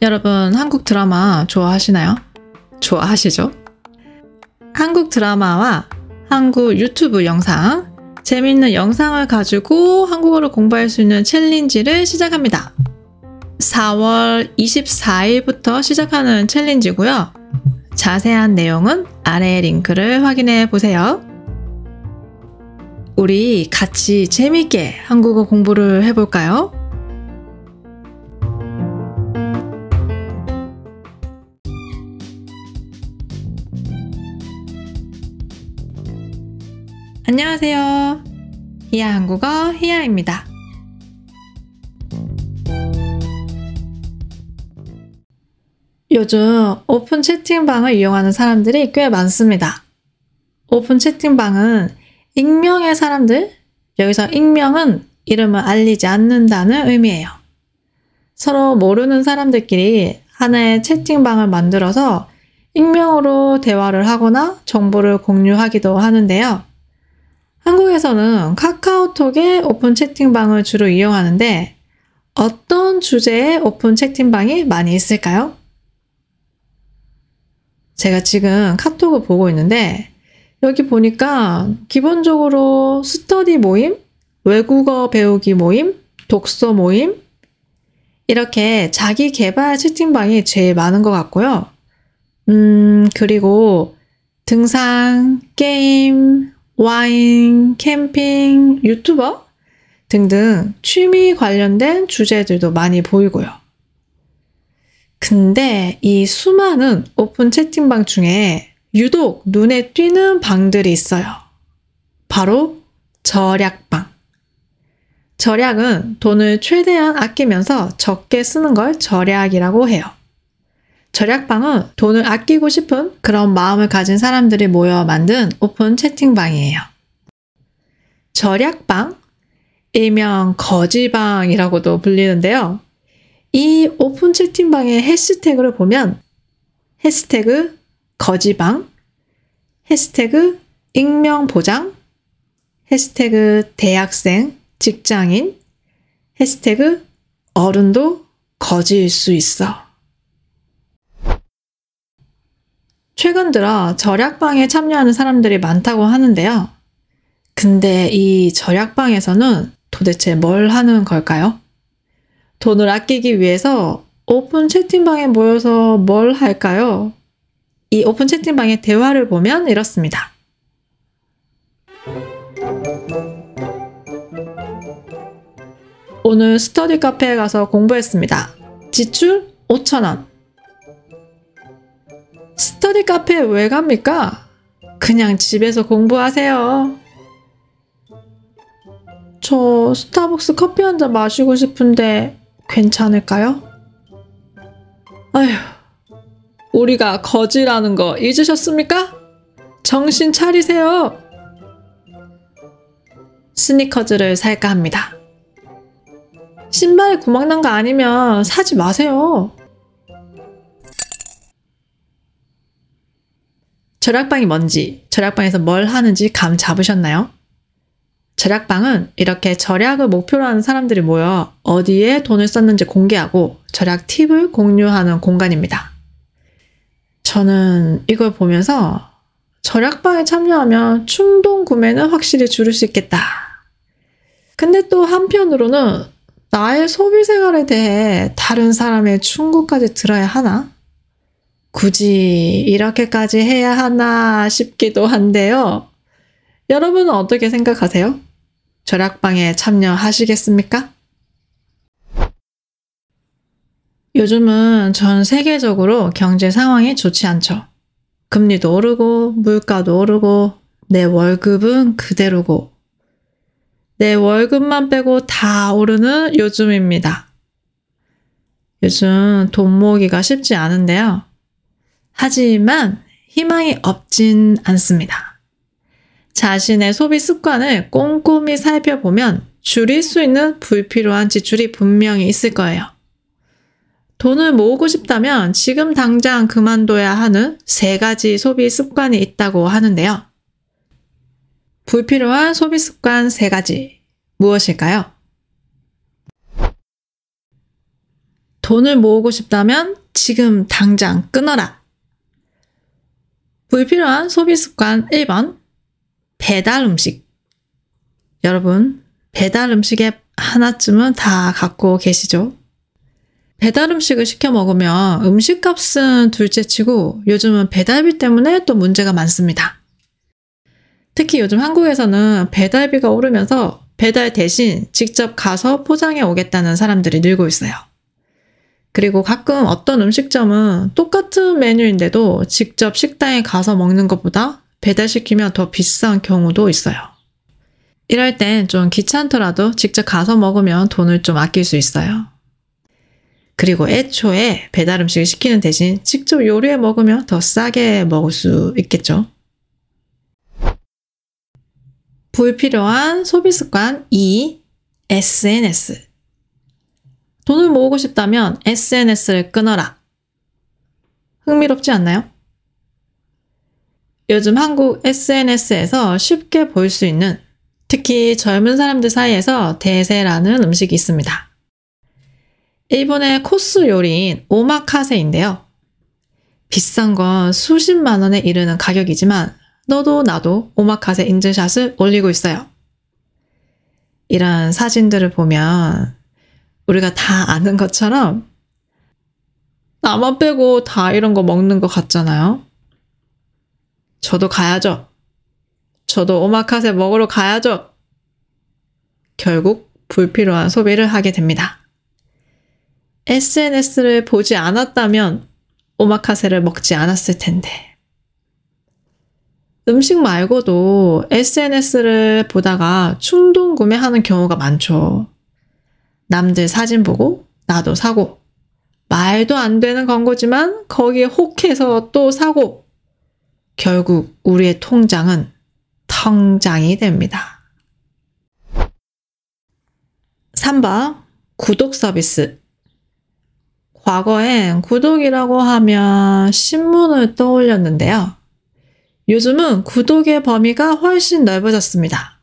여러분, 한국 드라마 좋아하시나요? 좋아하시죠? 한국 드라마와 한국 유튜브 영상, 재미있는 영상을 가지고 한국어를 공부할 수 있는 챌린지를 시작합니다. 4월 24일부터 시작하는 챌린지고요. 자세한 내용은 아래 링크를 확인해 보세요. 우리 같이 재밌게 한국어 공부를 해볼까요? 안녕하세요. 히야 한국어 히야입니다. 요즘 오픈 채팅방을 이용하는 사람들이 꽤 많습니다. 오픈 채팅방은 익명의 사람들, 여기서 익명은 이름을 알리지 않는다는 의미예요. 서로 모르는 사람들끼리 하나의 채팅방을 만들어서 익명으로 대화를 하거나 정보를 공유하기도 하는데요. 한국에서는 카카오톡의 오픈 채팅방을 주로 이용하는데 어떤 주제의 오픈 채팅방이 많이 있을까요? 제가 지금 카톡을 보고 있는데 여기 보니까 기본적으로 스터디 모임, 외국어 배우기 모임, 독서 모임 이렇게 자기 개발 채팅방이 제일 많은 것 같고요. 음, 그리고 등산, 게임, 와인, 캠핑, 유튜버 등등 취미 관련된 주제들도 많이 보이고요. 근데 이 수많은 오픈 채팅방 중에 유독 눈에 띄는 방들이 있어요. 바로 절약방. 절약은 돈을 최대한 아끼면서 적게 쓰는 걸 절약이라고 해요. 절약방은 돈을 아끼고 싶은 그런 마음을 가진 사람들이 모여 만든 오픈 채팅방이에요. 절약방, 일명 거지방이라고도 불리는데요. 이 오픈 채팅방의 해시태그를 보면 해시태그 거지방, 해시태그 익명보장, 해시태그 대학생, 직장인, 해시태그 어른도 거지일 수 있어. 최근 들어 절약방에 참여하는 사람들이 많다고 하는데요. 근데 이 절약방에서는 도대체 뭘 하는 걸까요? 돈을 아끼기 위해서 오픈 채팅방에 모여서 뭘 할까요? 이 오픈 채팅방의 대화를 보면 이렇습니다. 오늘 스터디 카페에 가서 공부했습니다. 지출 5천원. 스터디 카페에 왜 갑니까? 그냥 집에서 공부하세요. 저 스타벅스 커피 한 잔 마시고 싶은데 괜찮을까요? 아휴, 우리가 거지라는 거 잊으셨습니까? 정신 차리세요! 스니커즈를 살까 합니다. 신발에 구멍 난 거 아니면 사지 마세요. 절약방이 뭔지, 절약방에서 뭘 하는지 감 잡으셨나요? 절약방은 이렇게 절약을 목표로 하는 사람들이 모여 어디에 돈을 썼는지 공개하고 절약 팁을 공유하는 공간입니다. 저는 이걸 보면서 절약방에 참여하면 충동 구매는 확실히 줄일 수 있겠다. 근데 또 한편으로는 나의 소비 생활에 대해 다른 사람의 충고까지 들어야 하나? 굳이 이렇게까지 해야 하나 싶기도 한데요. 여러분은 어떻게 생각하세요? 절약방에 참여하시겠습니까? 요즘은 전 세계적으로 경제 상황이 좋지 않죠. 금리도 오르고, 물가도 오르고, 내 월급은 그대로고, 내 월급만 빼고 다 오르는 요즘입니다. 요즘 돈 모으기가 쉽지 않은데요. 하지만 희망이 없진 않습니다. 자신의 소비 습관을 꼼꼼히 살펴보면 줄일 수 있는 불필요한 지출이 분명히 있을 거예요. 돈을 모으고 싶다면 지금 당장 그만둬야 하는 세 가지 소비 습관이 있다고 하는데요. 불필요한 소비 습관 세 가지. 무엇일까요? 돈을 모으고 싶다면 지금 당장 끊어라. 불필요한 소비 습관 1번. 배달 음식. 여러분, 배달 음식 앱 하나쯤은 다 갖고 계시죠? 배달 음식을 시켜 먹으면 음식 값은 둘째 치고 요즘은 배달비 때문에 또 문제가 많습니다. 특히 요즘 한국에서는 배달비가 오르면서 배달 대신 직접 가서 포장해 오겠다는 사람들이 늘고 있어요. 그리고 가끔 어떤 음식점은 똑같은 메뉴인데도 직접 식당에 가서 먹는 것보다 배달시키면 더 비싼 경우도 있어요. 이럴 땐 좀 귀찮더라도 직접 가서 먹으면 돈을 좀 아낄 수 있어요. 그리고 애초에 배달 음식을 시키는 대신 직접 요리해 먹으면 더 싸게 먹을 수 있겠죠. 불필요한 소비 습관 2. SNS. 돈을 모으고 싶다면 SNS를 끊어라. 흥미롭지 않나요? 요즘 한국 SNS에서 쉽게 볼 수 있는 특히 젊은 사람들 사이에서 대세라는 음식이 있습니다. 일본의 코스 요리인 오마카세인데요. 비싼 건 수십만 원에 이르는 가격이지만 너도 나도 오마카세 인증샷을 올리고 있어요. 이런 사진들을 보면 우리가 다 아는 것처럼 나만 빼고 다 이런 거 먹는 것 같잖아요. 저도 가야죠. 저도 오마카세 먹으러 가야죠. 결국 불필요한 소비를 하게 됩니다. SNS를 보지 않았다면 오마카세를 먹지 않았을 텐데. 음식 말고도 SNS를 보다가 충동 구매하는 경우가 많죠. 남들 사진 보고 나도 사고. 말도 안 되는 광고지만 거기에 혹해서 또 사고. 결국 우리의 통장은 텅장이 됩니다. 3번 구독 서비스 과거엔 구독이라고 하면 신문을 떠올렸는데요. 요즘은 구독의 범위가 훨씬 넓어졌습니다.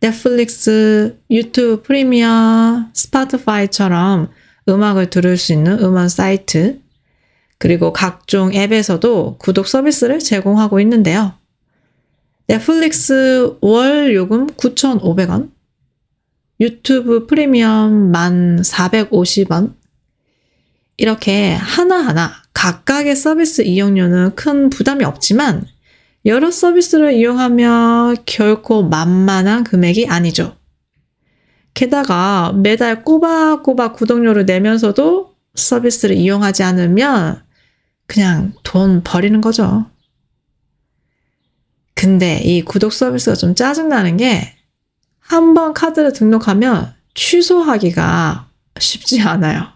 넷플릭스, 유튜브 프리미엄, 스파티파이처럼 음악을 들을 수 있는 음원 사이트, 그리고 각종 앱에서도 구독 서비스를 제공하고 있는데요. 넷플릭스 월 요금 9,500원, 유튜브 프리미엄 1,450원, 이렇게 하나하나 각각의 서비스 이용료는 큰 부담이 없지만 여러 서비스를 이용하며 결코 만만한 금액이 아니죠. 게다가 매달 꼬박꼬박 구독료를 내면서도 서비스를 이용하지 않으면 그냥 돈 버리는 거죠. 근데 이 구독 서비스가 좀 짜증나는 게 한 번 카드를 등록하면 취소하기가 쉽지 않아요.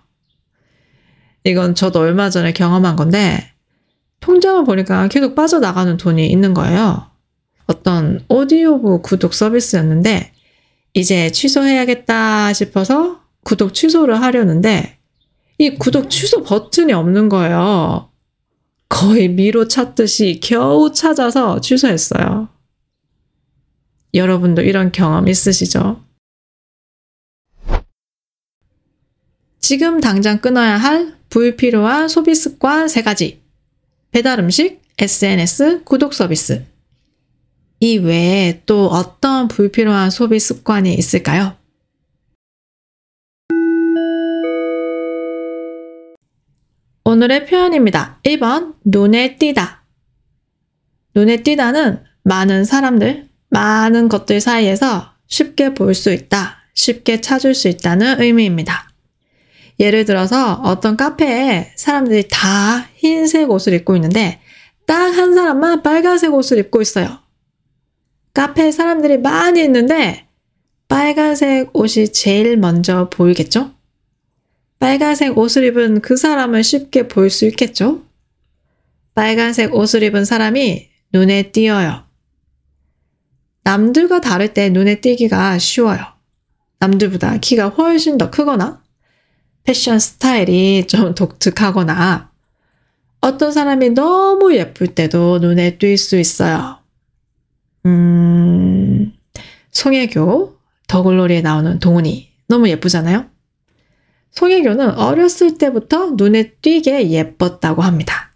이건 저도 얼마 전에 경험한 건데 통장을 보니까 계속 빠져나가는 돈이 있는 거예요. 어떤 오디오북 구독 서비스였는데 이제 취소해야겠다 싶어서 구독 취소를 하려는데 이 구독 취소 버튼이 없는 거예요. 거의 미로 찾듯이 겨우 찾아서 취소했어요. 여러분도 이런 경험 있으시죠? 지금 당장 끊어야 할 불필요한 소비 습관 3가지. 배달 음식, SNS, 구독 서비스. 이 외에 또 어떤 불필요한 소비 습관이 있을까요? 오늘의 표현입니다. 1번, 눈에 띄다. 눈에 띄다는 많은 사람들, 많은 것들 사이에서 쉽게 볼 수 있다, 쉽게 찾을 수 있다는 의미입니다. 예를 들어서 어떤 카페에 사람들이 다 흰색 옷을 입고 있는데 딱 한 사람만 빨간색 옷을 입고 있어요. 카페에 사람들이 많이 있는데 빨간색 옷이 제일 먼저 보이겠죠? 빨간색 옷을 입은 그 사람을 쉽게 볼 수 있겠죠? 빨간색 옷을 입은 사람이 눈에 띄어요. 남들과 다를 때 눈에 띄기가 쉬워요. 남들보다 키가 훨씬 더 크거나 패션 스타일이 좀 독특하거나 어떤 사람이 너무 예쁠 때도 눈에 띌 수 있어요. 음, 송혜교, 더글로리에 나오는 동훈이 너무 예쁘잖아요? 송혜교는 어렸을 때부터 눈에 띄게 예뻤다고 합니다.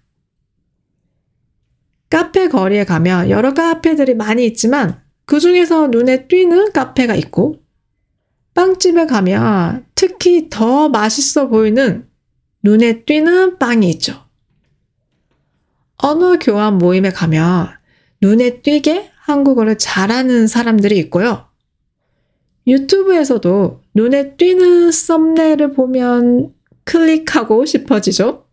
카페 거리에 가면 여러 카페들이 많이 있지만 그 중에서 눈에 띄는 카페가 있고 빵집에 가면 특히 더 맛있어 보이는 눈에 띄는 빵이 있죠. 언어 교환 모임에 가면 눈에 띄게 한국어를 잘하는 사람들이 있고요. 유튜브에서도 눈에 띄는 썸네일을 보면 클릭하고 싶어지죠?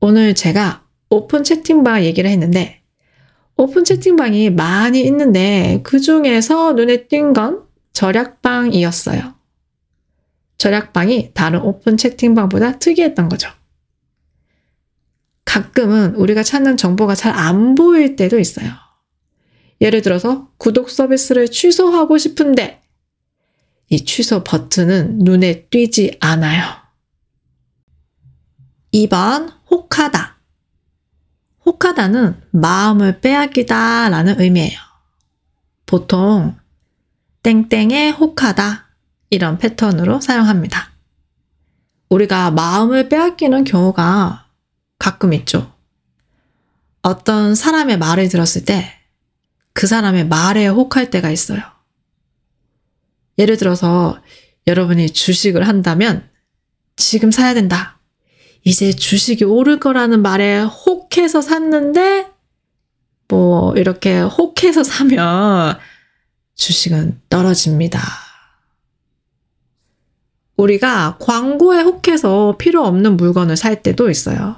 오늘 제가 오픈 채팅방 얘기를 했는데, 오픈 채팅방이 많이 있는데, 그 중에서 눈에 띈 건 절약방이었어요. 절약방이 다른 오픈 채팅방보다 특이했던 거죠. 가끔은 우리가 찾는 정보가 잘 안 보일 때도 있어요. 예를 들어서 구독 서비스를 취소하고 싶은데 이 취소 버튼은 눈에 띄지 않아요. 2번 혹하다. 혹하다는 마음을 빼앗기다 라는 의미예요. 보통 땡땡에 혹하다 이런 패턴으로 사용합니다. 우리가 마음을 빼앗기는 경우가 가끔 있죠. 어떤 사람의 말을 들었을 때 그 사람의 말에 혹할 때가 있어요. 예를 들어서 여러분이 주식을 한다면 지금 사야 된다. 이제 주식이 오를 거라는 말에 혹해서 샀는데 뭐 이렇게 혹해서 사면 주식은 떨어집니다. 우리가 광고에 혹해서 필요 없는 물건을 살 때도 있어요.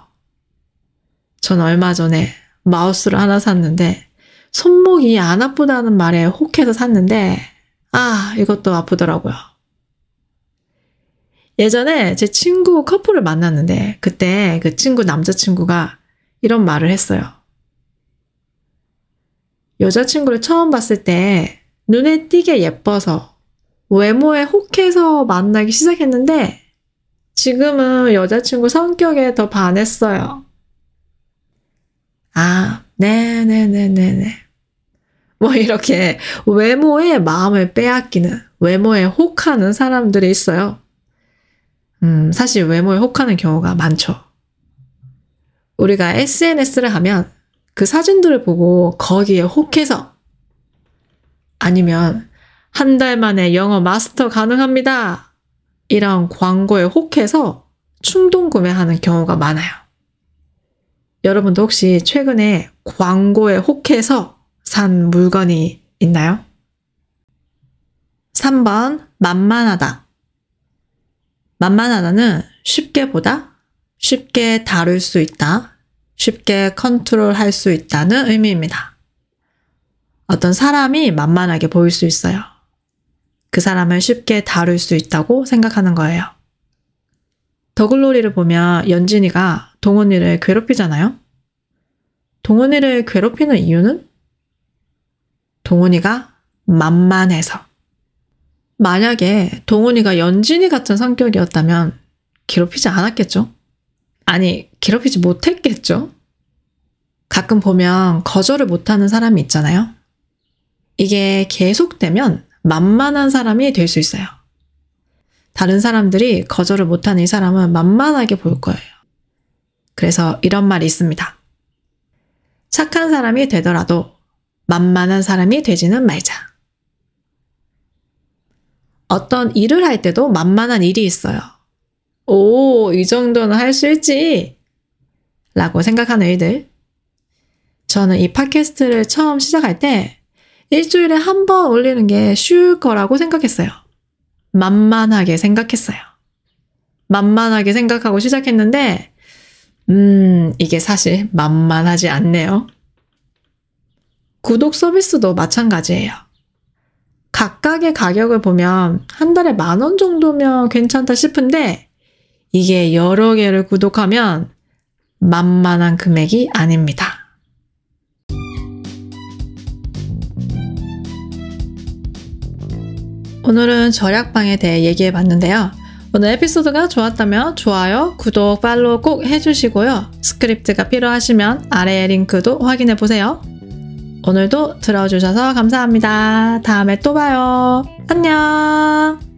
전 얼마 전에 마우스를 하나 샀는데 손목이 안 아프다는 말에 혹해서 샀는데 아 이것도 아프더라고요. 예전에 제 친구 커플을 만났는데 그때 그 친구 남자친구가 이런 말을 했어요. 여자친구를 처음 봤을 때 눈에 띄게 예뻐서 외모에 혹해서 만나기 시작했는데 지금은 여자친구 성격에 더 반했어요. 아, 네네네네네. 뭐 이렇게 외모에 마음을 빼앗기는, 외모에 혹하는 사람들이 있어요. 음, 사실 외모에 혹하는 경우가 많죠. 우리가 SNS를 하면 그 사진들을 보고 거기에 혹해서 아니면 한 달 만에 영어 마스터 가능합니다. 이런 광고에 혹해서 충동 구매하는 경우가 많아요. 여러분도 혹시 최근에 광고에 혹해서 산 물건이 있나요? 3번, 만만하다. 만만하다는 쉽게 보다, 쉽게 다룰 수 있다, 쉽게 컨트롤 할 수 있다는 의미입니다. 어떤 사람이 만만하게 보일 수 있어요. 그 사람을 쉽게 다룰 수 있다고 생각하는 거예요. 더글로리를 보면 연진이가 동원이를 괴롭히잖아요. 동원이를 괴롭히는 이유는 동원이가 만만해서. 만약에 동훈이가 연진이 같은 성격이었다면 괴롭히지 않았겠죠? 아니, 괴롭히지 못했겠죠? 가끔 보면 거절을 못하는 사람이 있잖아요? 이게 계속되면 만만한 사람이 될 수 있어요. 다른 사람들이 거절을 못하는 이 사람은 만만하게 보일 거예요. 그래서 이런 말이 있습니다. 착한 사람이 되더라도 만만한 사람이 되지는 말자. 어떤 일을 할 때도 만만한 일이 있어요. 오, 이 정도는 할 수 있지. 라고 생각하는 일들. 저는 이 팟캐스트를 처음 시작할 때 일주일에 한 번 올리는 게 쉬울 거라고 생각했어요. 만만하게 생각했어요. 만만하게 생각하고 시작했는데, 음, 이게 사실 만만하지 않네요. 구독 서비스도 마찬가지예요. 각각의 가격을 보면 한 달에 만 원 정도면 괜찮다 싶은데 이게 여러 개를 구독하면 만만한 금액이 아닙니다. 오늘은 절약방에 대해 얘기해 봤는데요. 오늘 에피소드가 좋았다면 좋아요, 구독, 팔로우 꼭 해주시고요. 스크립트가 필요하시면 아래의 링크도 확인해 보세요. 오늘도 들어주셔서 감사합니다. 다음에 또 봐요. 안녕!